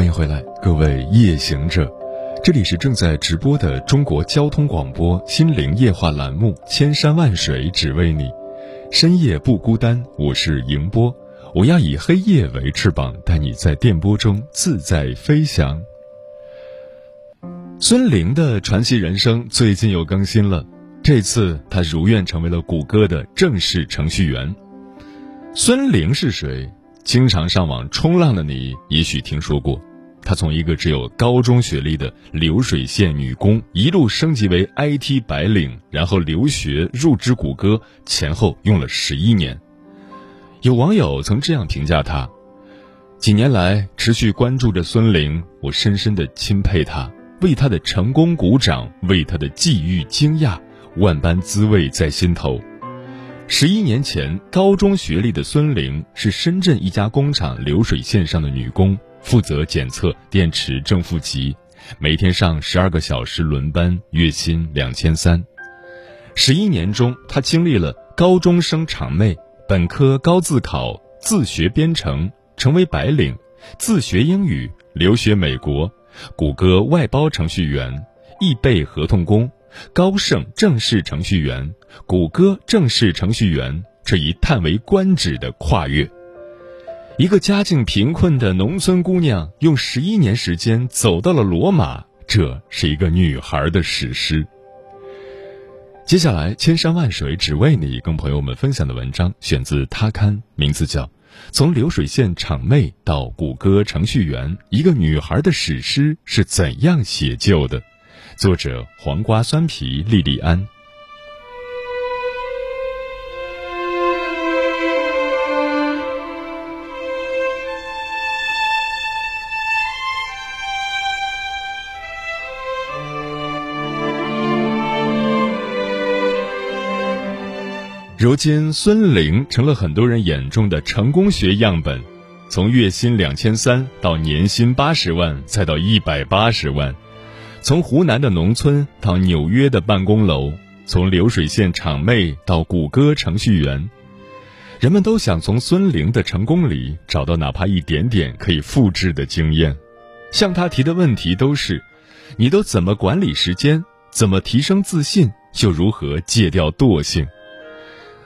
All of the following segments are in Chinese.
欢迎回来，各位夜行者，这里是正在直播的中国交通广播心灵夜话栏目《千山万水只为你》，深夜不孤单，我是迎波，我要以黑夜为翅膀，带你在电波中自在飞翔。孙玲的传奇人生最近又更新了，这次她如愿成为了谷歌的正式程序员。孙玲是谁？经常上网冲浪的你也许听说过，她从一个只有高中学历的流水线女工，一路升级为 IT 白领，然后留学入职谷歌，前后用了十一年。有网友曾这样评价她：几年来持续关注着孙玲，我深深的钦佩她，为她的成功鼓掌，为她的际遇惊讶，万般滋味在心头。十一年前，高中学历的孙玲是深圳一家工厂流水线上的女工，负责检测电池正负极，每天上十二个小时轮班，月薪两千三。十一年中，他经历了高中生场妹、本科高自考、自学编程成为白领、自学英语、留学美国、谷歌外包程序员、易贝合同工。高盛正式程序员，谷歌正式程序员，这一叹为观止的跨越。一个家境贫困的农村姑娘，用十一年时间走到了罗马，这是一个女孩的史诗。接下来，千山万水只为你，跟朋友们分享的文章选自他刊，名字叫《从流水线厂妹到谷歌程序员：一个女孩的史诗是怎样写就的》。作者：黄瓜酸皮莉莉安。如今，孙玲成了很多人眼中的成功学样本，从月薪两千三到年薪八十万，再到一百八十万。从湖南的农村到纽约的办公楼，从流水线厂妹到谷歌程序员，人们都想从孙玲的成功里找到哪怕一点点可以复制的经验。向他提的问题都是：你都怎么管理时间？怎么提升自信？又如何戒掉惰性？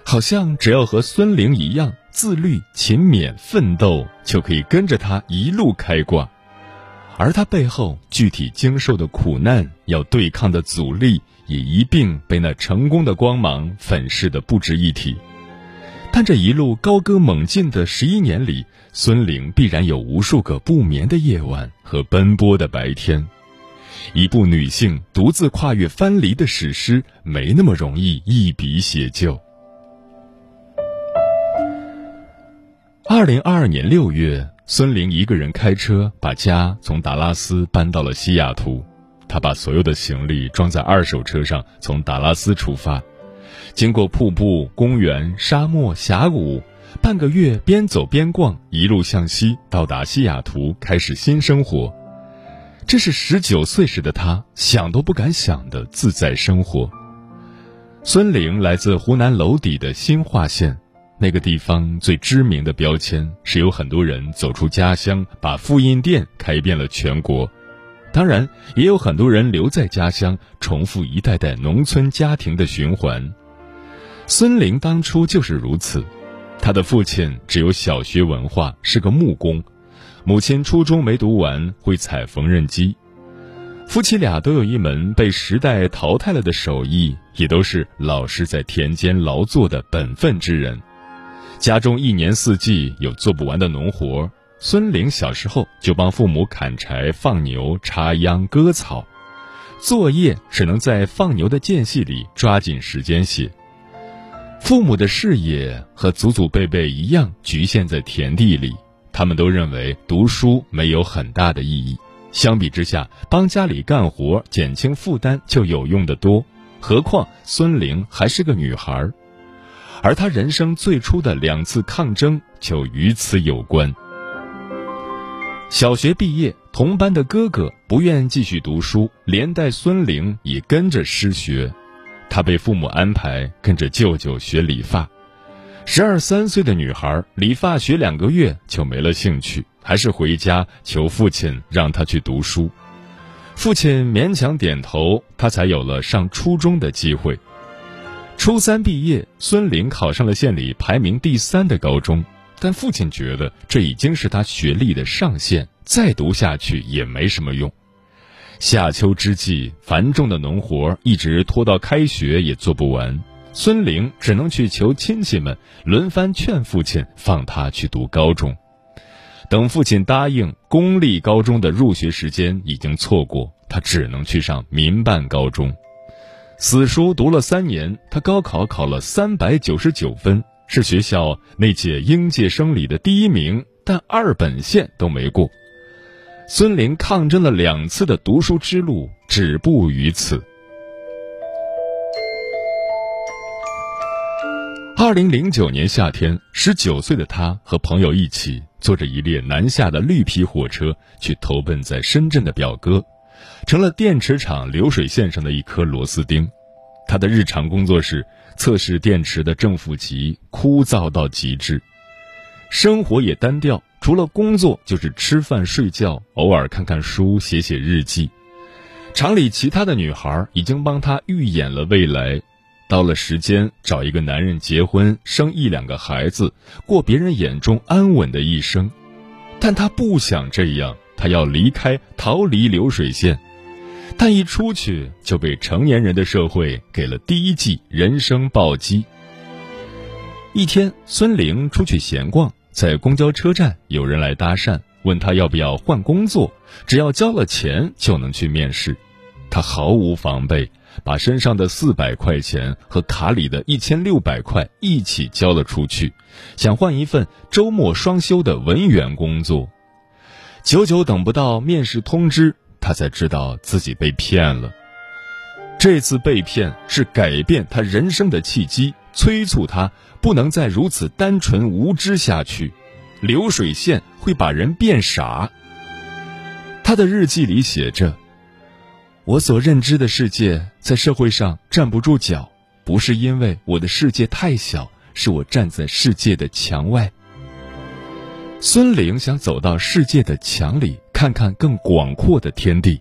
好像只要和孙玲一样自律、勤勉、奋斗，就可以跟着他一路开挂。而他背后具体经受的苦难，要对抗的阻力，也一并被那成功的光芒粉饰的不值一提。但这一路高歌猛进的十一年里，孙玲必然有无数个不眠的夜晚和奔波的白天。一部女性独自跨越藩篱的史诗，没那么容易一笔写就。二零二二年六月。孙玲一个人开车把家从达拉斯搬到了西雅图，她把所有的行李装在二手车上，从达拉斯出发，经过瀑布、公园、沙漠、峡谷，半个月边走边逛，一路向西到达西雅图，开始新生活。这是十九岁时的她想都不敢想的自在生活。孙玲来自湖南娄底的新化县。那个地方最知名的标签是有很多人走出家乡，把复印店开遍了全国。当然，也有很多人留在家乡，重复一代代农村家庭的循环。孙玲当初就是如此，他的父亲只有小学文化，是个木工；母亲初中没读完，会踩缝纫机。夫妻俩都有一门被时代淘汰了的手艺，也都是老实在田间劳作的本分之人。家中一年四季有做不完的农活，孙玲小时候就帮父母砍柴、放牛、插秧、割草，作业只能在放牛的间隙里抓紧时间写。父母的视野和祖祖辈辈一样局限在田地里，他们都认为读书没有很大的意义。相比之下，帮家里干活、减轻负担就有用的多。何况孙玲还是个女孩，而他人生最初的两次抗争就与此有关。小学毕业，同班的哥哥不愿继续读书，连带孙玲也跟着失学。她被父母安排跟着舅舅学理发。十二三岁的女孩，理发学两个月就没了兴趣，还是回家求父亲让她去读书。父亲勉强点头，她才有了上初中的机会。初三毕业，孙玲考上了县里排名第三的高中，但父亲觉得这已经是他学历的上限，再读下去也没什么用。夏秋之际，繁重的农活一直拖到开学也做不完。孙玲只能去求亲戚们轮番劝父亲放她去读高中。等父亲答应，公立高中的入学时间已经错过，他只能去上民办高中。死书读了三年，他高考考了三百九十九分，是学校那届应届生里的第一名，但二本线都没过。孙林抗争了两次的读书之路止步于此。二零零九年夏天，十九岁的他和朋友一起坐着一列南下的绿皮火车，去投奔在深圳的表哥，成了电池厂流水线上的一颗螺丝钉。他的日常工作是测试电池的正负极，枯燥到极致。生活也单调，除了工作就是吃饭睡觉，偶尔看看书，写写日记。厂里其他的女孩已经帮他预演了未来。到了时间，找一个男人结婚，生一两个孩子，过别人眼中安稳的一生。但他不想这样，他要离开，逃离流水线。但一出去就被成年人的社会给了第一记人生暴击。一天，孙玲出去闲逛，在公交车站，有人来搭讪，问他要不要换工作，只要交了钱就能去面试。他毫无防备。把身上的四百块钱和卡里的一千六百块一起交了出去，想换一份周末双休的文员工作。久久等不到面试通知，他才知道自己被骗了。这次被骗是改变他人生的契机，催促他不能再如此单纯无知下去。流水线会把人变傻。他的日记里写着。我所认知的世界在社会上站不住脚，不是因为我的世界太小，是我站在世界的墙外。孙玲想走到世界的墙里，看看更广阔的天地。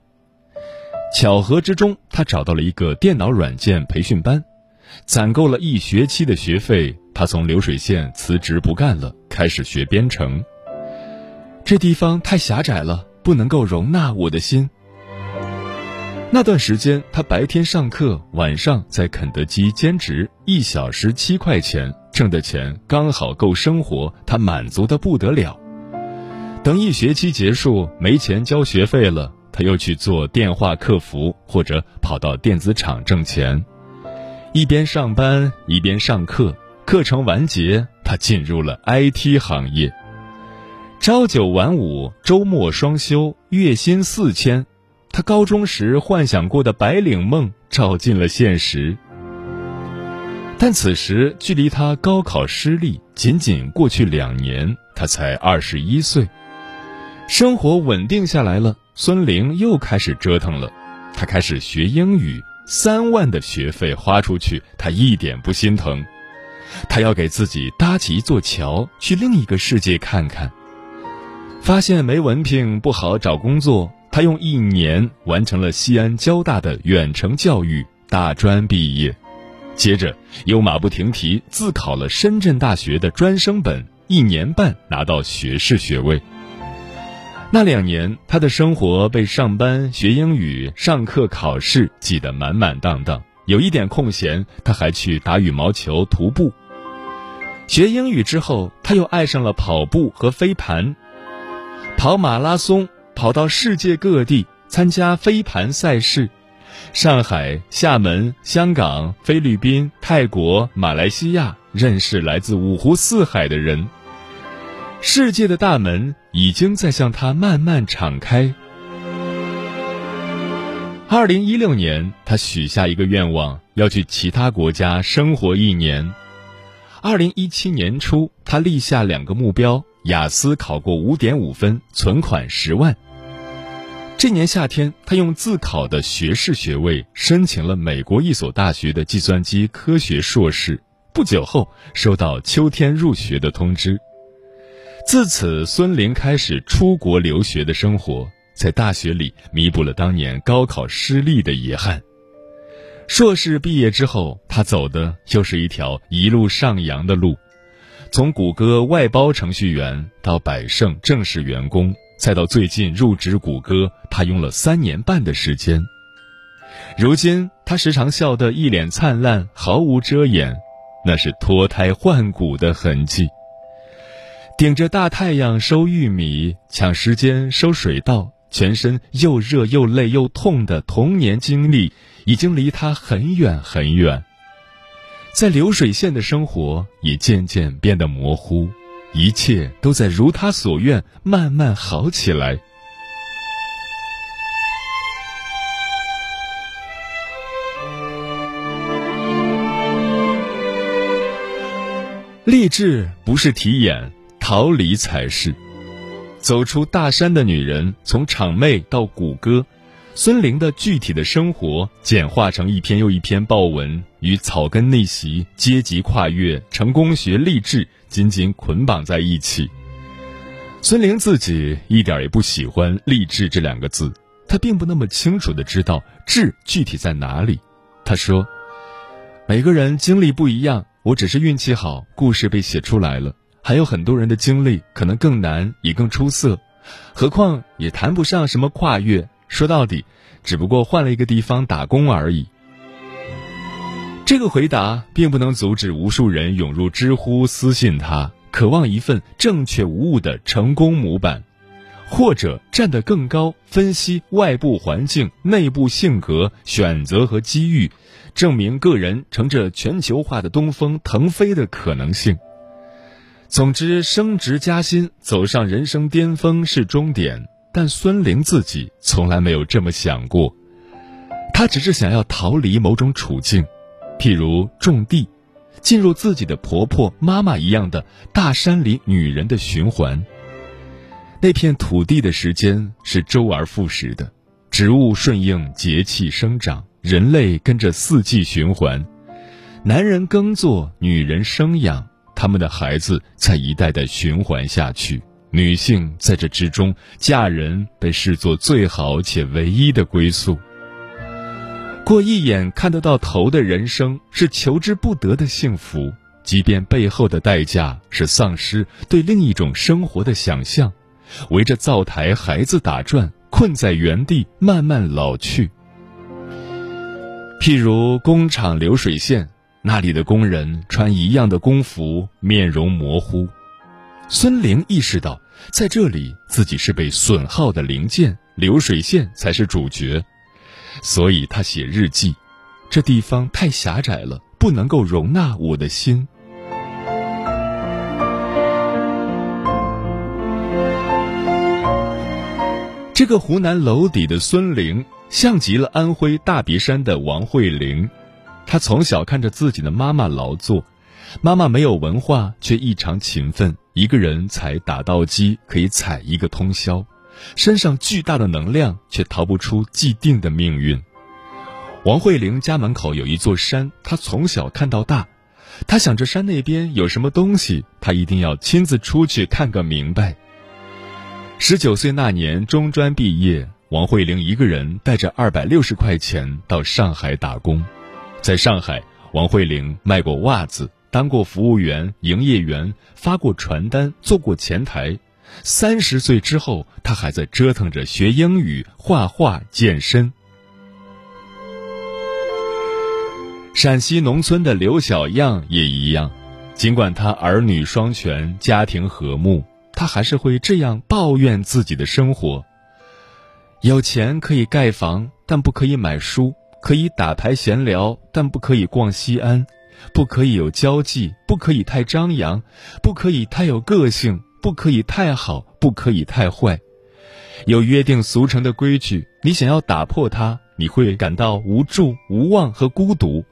巧合之中，他找到了一个电脑软件培训班，攒够了一学期的学费，他从流水线辞职不干了，开始学编程。这地方太狭窄了，不能够容纳我的心。那段时间，他白天上课，晚上在肯德基兼职，一小时七块钱，挣的钱刚好够生活，他满足的不得了。等一学期结束，没钱交学费了，他又去做电话客服，或者跑到电子厂挣钱，一边上班一边上课。课程完结，他进入了 IT 行业，朝九晚五，周末双休，月薪四千。他高中时幻想过的白领梦照进了现实，但此时距离他高考失利仅仅过去两年，他才二十一岁，生活稳定下来了。孙玲又开始折腾了，他开始学英语，三万的学费花出去，他一点不心疼。他要给自己搭起一座桥，去另一个世界看看。发现没文凭不好找工作。他用一年完成了西安交大的远程教育大专毕业，接着又马不停蹄自考了深圳大学的专升本，一年半拿到学士学位。那两年，他的生活被上班、学英语、上课、考试挤得满满当当，有一点空闲，他还去打羽毛球、徒步。学英语之后，他又爱上了跑步和飞盘，跑马拉松。跑到世界各地参加飞盘赛事，上海、厦门、香港、菲律宾、泰国、马来西亚，认识来自五湖四海的人。世界的大门已经在向他慢慢敞开。二零一六年，他许下一个愿望，要去其他国家生活一年。二零一七年初，他立下两个目标：雅思考过五点五分，存款十万。这年夏天，他用自考的学士学位申请了美国一所大学的计算机科学硕士。不久后，收到秋天入学的通知。自此，孙林开始出国留学的生活，在大学里弥补了当年高考失利的遗憾。硕士毕业之后，他走的又是一条一路上扬的路，从谷歌外包程序员到百胜正式员工，再到最近入职谷歌，他用了三年半的时间。如今，他时常笑得一脸灿烂，毫无遮掩，那是脱胎换骨的痕迹。顶着大太阳收玉米，抢时间收水稻，全身又热又累又痛的童年经历。已经离他很远很远，在流水线的生活也渐渐变得模糊，一切都在如他所愿慢慢好起来。励志不是体演，逃离才是。走出大山的女人，从场妹到谷歌。孙玲的具体的生活简化成一篇又一篇报文，与草根逆袭、阶级跨越、成功学励志紧紧捆绑在一起。孙玲自己一点也不喜欢“励志”这两个字，她并不那么清楚的知道“志”具体在哪里。她说：“每个人经历不一样，我只是运气好，故事被写出来了。还有很多人的经历可能更难，也更出色，何况也谈不上什么跨越。”说到底，只不过换了一个地方打工而已。这个回答并不能阻止无数人涌入知乎私信他，渴望一份正确无误的成功模板，或者站得更高，分析外部环境、内部性格、选择和机遇，证明个人乘着全球化的东风腾飞的可能性。总之，升职加薪、走上人生巅峰是终点。但孙玲自己从来没有这么想过，她只是想要逃离某种处境，譬如种地，进入自己的婆婆、妈妈一样的大山里女人的循环。那片土地的时间是周而复始的，植物顺应节气生长，人类跟着四季循环，男人耕作，女人生养，他们的孩子在一代代循环下去。女性在这之中嫁人被视作最好且唯一的归宿。过一眼看得到头的人生是求之不得的幸福，即便背后的代价是丧失对另一种生活的想象，围着灶台孩子打转，困在原地慢慢老去。譬如工厂流水线，那里的工人穿一样的工服，面容模糊。孙玲意识到。在这里，自己是被损耗的零件，流水线才是主角，所以他写日记。这地方太狭窄了，不能够容纳我的心。这个湖南娄底的孙玲，像极了安徽大别山的王慧玲。她从小看着自己的妈妈劳作，妈妈没有文化，却异常勤奋。一个人踩打稻机可以踩一个通宵，身上巨大的能量却逃不出既定的命运。王慧玲家门口有一座山，她从小看到大，她想着山那边有什么东西，她一定要亲自出去看个明白。十九岁那年中专毕业，王慧玲一个人带着二百六十块钱到上海打工，在上海，王慧玲卖过袜子。当过服务员、营业员，发过传单，做过前台。三十岁之后，他还在折腾着学英语、画画、健身。陕西农村的刘小样也一样，尽管他儿女双全、家庭和睦，他还是会这样抱怨自己的生活：有钱可以盖房，但不可以买书；可以打牌闲聊，但不可以逛西安。不可以有交际，不可以太张扬，不可以太有个性，不可以太好，不可以太坏。有约定俗成的规矩，你想要打破它，你会感到无助、无望和孤独，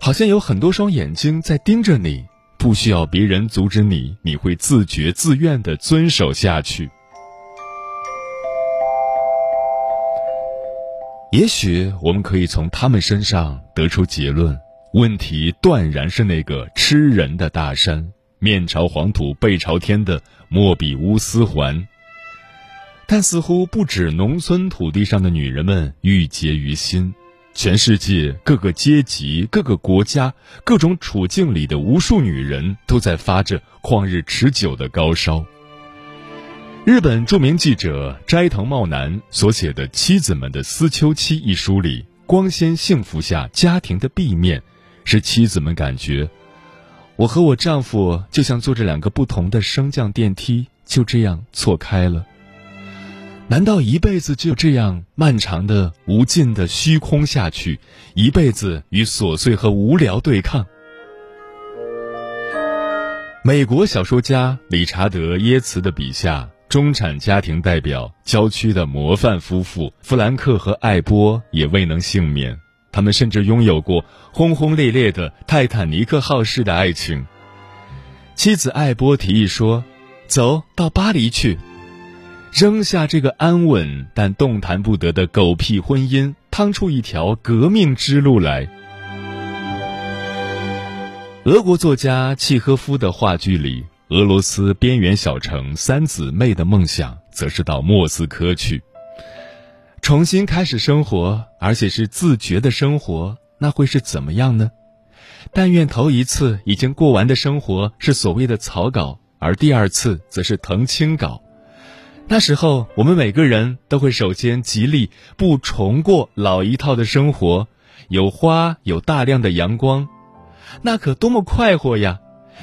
好像有很多双眼睛在盯着你，不需要别人阻止你，你会自觉自愿地遵守下去。也许我们可以从他们身上得出结论：问题断然是那个吃人的大山，面朝黄土背朝天的莫比乌斯环。但似乎不止农村土地上的女人们郁结于心，全世界各个阶级、各个国家、各种处境里的无数女人都在发着旷日持久的高烧。日本著名记者斋藤茂男所写的《妻子们的思秋期》一书里，光鲜幸福下家庭的壁面，是妻子们感觉，我和我丈夫就像坐着两个不同的升降电梯，就这样错开了。难道一辈子就这样漫长的、无尽的虚空下去，一辈子与琐碎和无聊对抗？美国小说家理查德·耶茨的笔下。中产家庭代表、郊区的模范夫妇弗兰克和艾波也未能幸免，他们甚至拥有过轰轰烈烈的泰坦尼克号式的爱情。妻子艾波提议说：“走到巴黎去，扔下这个安稳但动弹不得的狗屁婚姻，趟出一条革命之路来。”俄国作家契诃夫的话剧里。俄罗斯边缘小城三姊妹的梦想，则是到莫斯科去，重新开始生活，而且是自觉的生活。那会是怎么样呢？但愿头一次已经过完的生活是所谓的草稿，而第二次则是藤青稿。那时候，我们每个人都会首先极力不重过老一套的生活，有花，有大量的阳光，那可多么快活呀！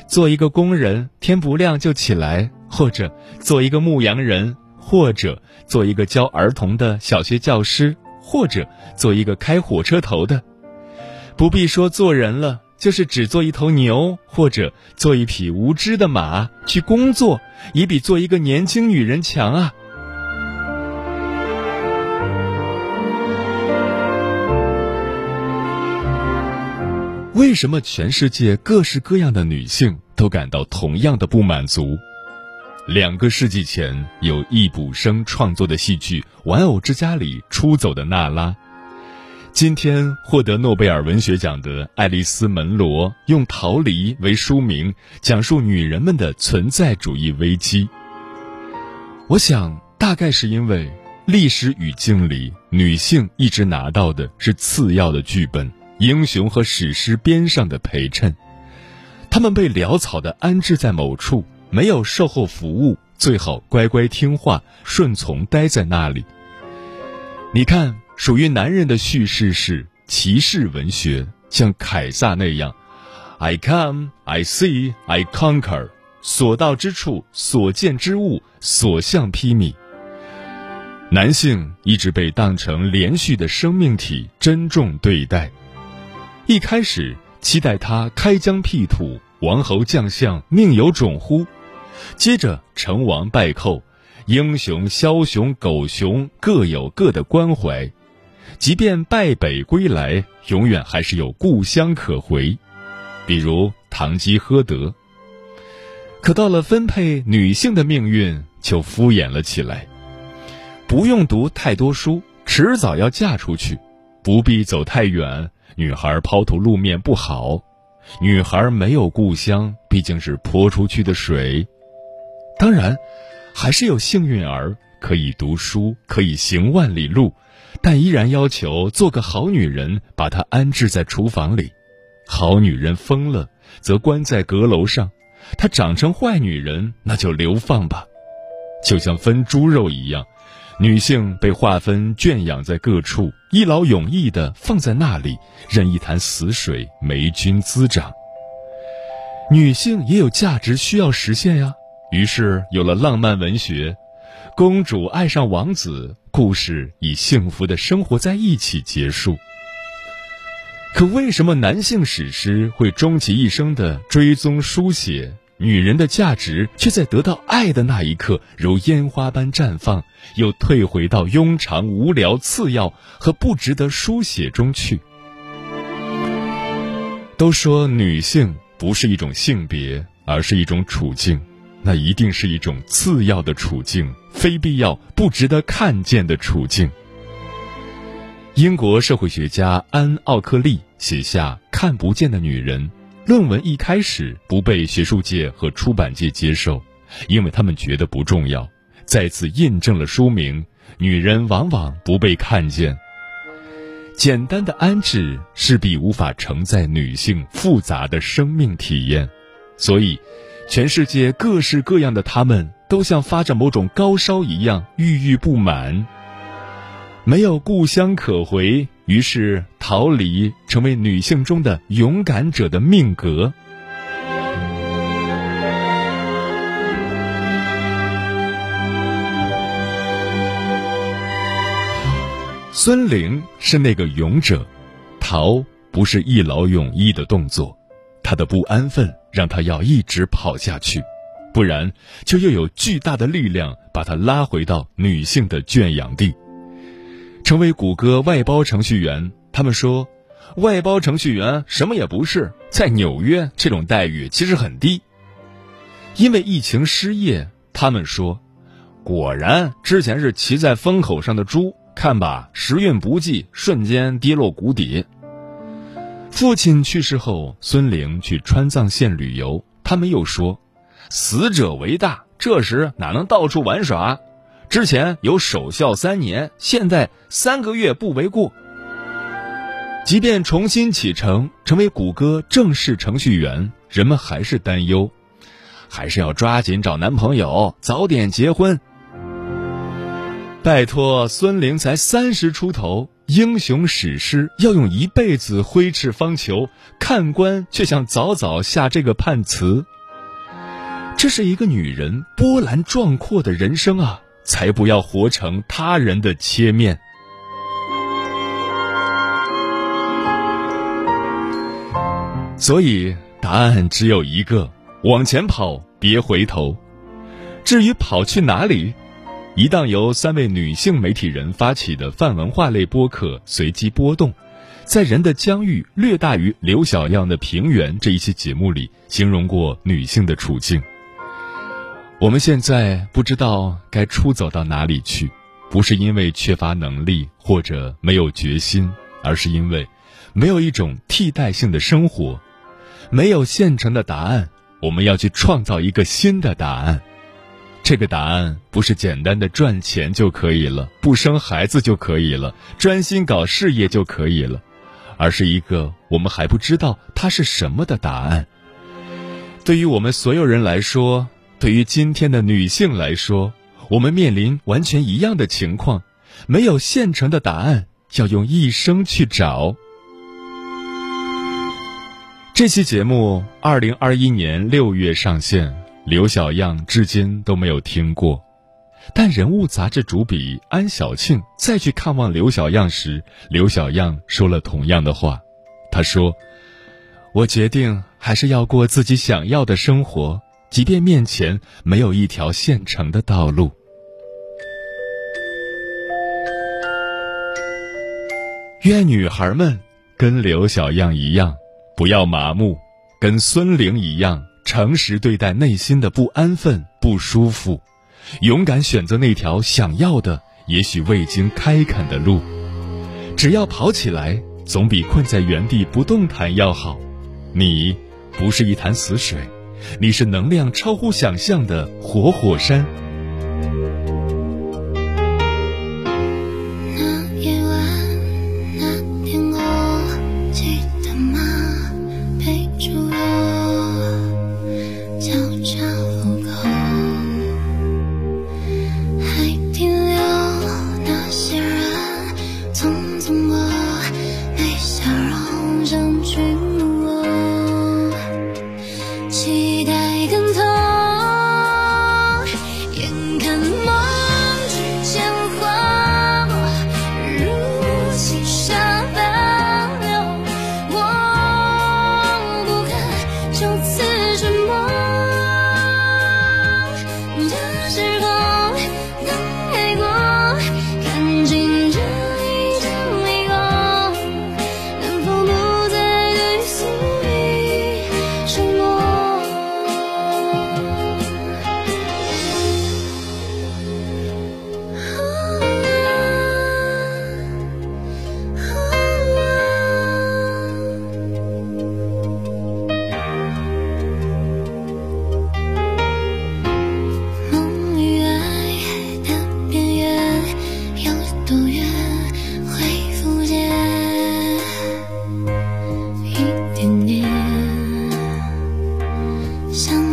做一个工人，天不亮就起来；或者做一个牧羊人，或者做一个教儿童的小学教师，或者做一个开火车头的。不必说做人了，就是只做一头牛，或者做一匹无知的马去工作，也比做一个年轻女人强啊。为什么全世界各式各样的女性都感到同样的不满足？两个世纪前，有易卜生创作的戏剧《玩偶之家》里出走的娜拉；今天获得诺贝尔文学奖的爱丽丝·门罗用《逃离》为书名，讲述女人们的存在主义危机。我想，大概是因为历史语境里女性一直拿到的是次要的剧本。英雄和史诗边上的陪衬，他们被潦草的安置在某处，没有售后服务，最好乖乖听话、顺从待在那里。你看，属于男人的叙事是骑士文学，像凯撒那样，“I come, I see, I conquer”，所到之处，所见之物，所向披靡。男性一直被当成连续的生命体，珍重对待。一开始期待他开疆辟土，王侯将相宁有种乎？接着成王败寇，英雄枭雄狗熊各有各的关怀，即便败北归来，永远还是有故乡可回。比如堂吉诃德。可到了分配女性的命运，就敷衍了起来。不用读太多书，迟早要嫁出去，不必走太远。女孩抛头露面不好，女孩没有故乡，毕竟是泼出去的水。当然，还是有幸运儿可以读书，可以行万里路，但依然要求做个好女人，把她安置在厨房里。好女人疯了，则关在阁楼上；她长成坏女人，那就流放吧，就像分猪肉一样。女性被划分圈养在各处，一劳永逸地放在那里，任一潭死水霉菌滋长。女性也有价值需要实现呀，于是有了浪漫文学，公主爱上王子，故事以幸福的生活在一起结束。可为什么男性史诗会终其一生的追踪书写，女人的价值却在得到爱的那一刻，如烟花般绽放，又退回到庸常、无聊、次要和不值得书写中去。都说女性不是一种性别，而是一种处境，那一定是一种次要的处境，非必要、不值得看见的处境。英国社会学家安·奥克利写下《看不见的女人》。论文一开始不被学术界和出版界接受，因为他们觉得不重要，再次印证了书名：女人往往不被看见。简单的安置势必无法承载女性复杂的生命体验，所以，全世界各式各样的她们都像发着某种高烧一样郁郁不满。没有故乡可回，于是逃离成为女性中的勇敢者的命格。孙玲是那个勇者，逃不是一劳永逸的动作，她的不安分让他要一直跑下去，不然就又有巨大的力量把他拉回到女性的圈养地。成为谷歌外包程序员，他们说，外包程序员什么也不是，在纽约这种待遇其实很低。因为疫情失业，他们说，果然之前是骑在风口上的猪，看吧，时运不济，瞬间跌落谷底。父亲去世后，孙玲去川藏线旅游，他们又说，死者为大，这时哪能到处玩耍？之前有守孝三年，现在三个月不为过。即便重新启程，成为谷歌正式程序员，人们还是担忧，还是要抓紧找男朋友，早点结婚。拜托，孙玲才三十出头，英雄史诗要用一辈子挥斥方遒，看官却想早早下这个判词。这是一个女人波澜壮阔的人生啊！才不要活成他人的切面。所以答案只有一个：往前跑，别回头。至于跑去哪里，一档由三位女性媒体人发起的泛文化类播客随机波动，在人的疆域略大于刘小样的平原这一期节目里，形容过女性的处境。我们现在不知道该出走到哪里去，不是因为缺乏能力或者没有决心，而是因为没有一种替代性的生活，没有现成的答案。我们要去创造一个新的答案。这个答案不是简单的赚钱就可以了，不生孩子就可以了，专心搞事业就可以了，而是一个我们还不知道它是什么的答案。对于我们所有人来说。对于今天的女性来说，我们面临完全一样的情况，没有现成的答案，要用一生去找。这期节目二零二一年六月上线，刘小样至今都没有听过，但《人物》杂志主笔安小庆再去看望刘小样时，刘小样说了同样的话，他说：“我决定还是要过自己想要的生活。”即便面前没有一条现成的道路，愿女孩们跟刘小样一样，不要麻木，跟孙玲一样，诚实对待内心的不安分、不舒服，勇敢选择那条想要的、也许未经开垦的路。只要跑起来，总比困在原地不动弹要好。你不是一潭死水。你是能量超乎想象的活火山。想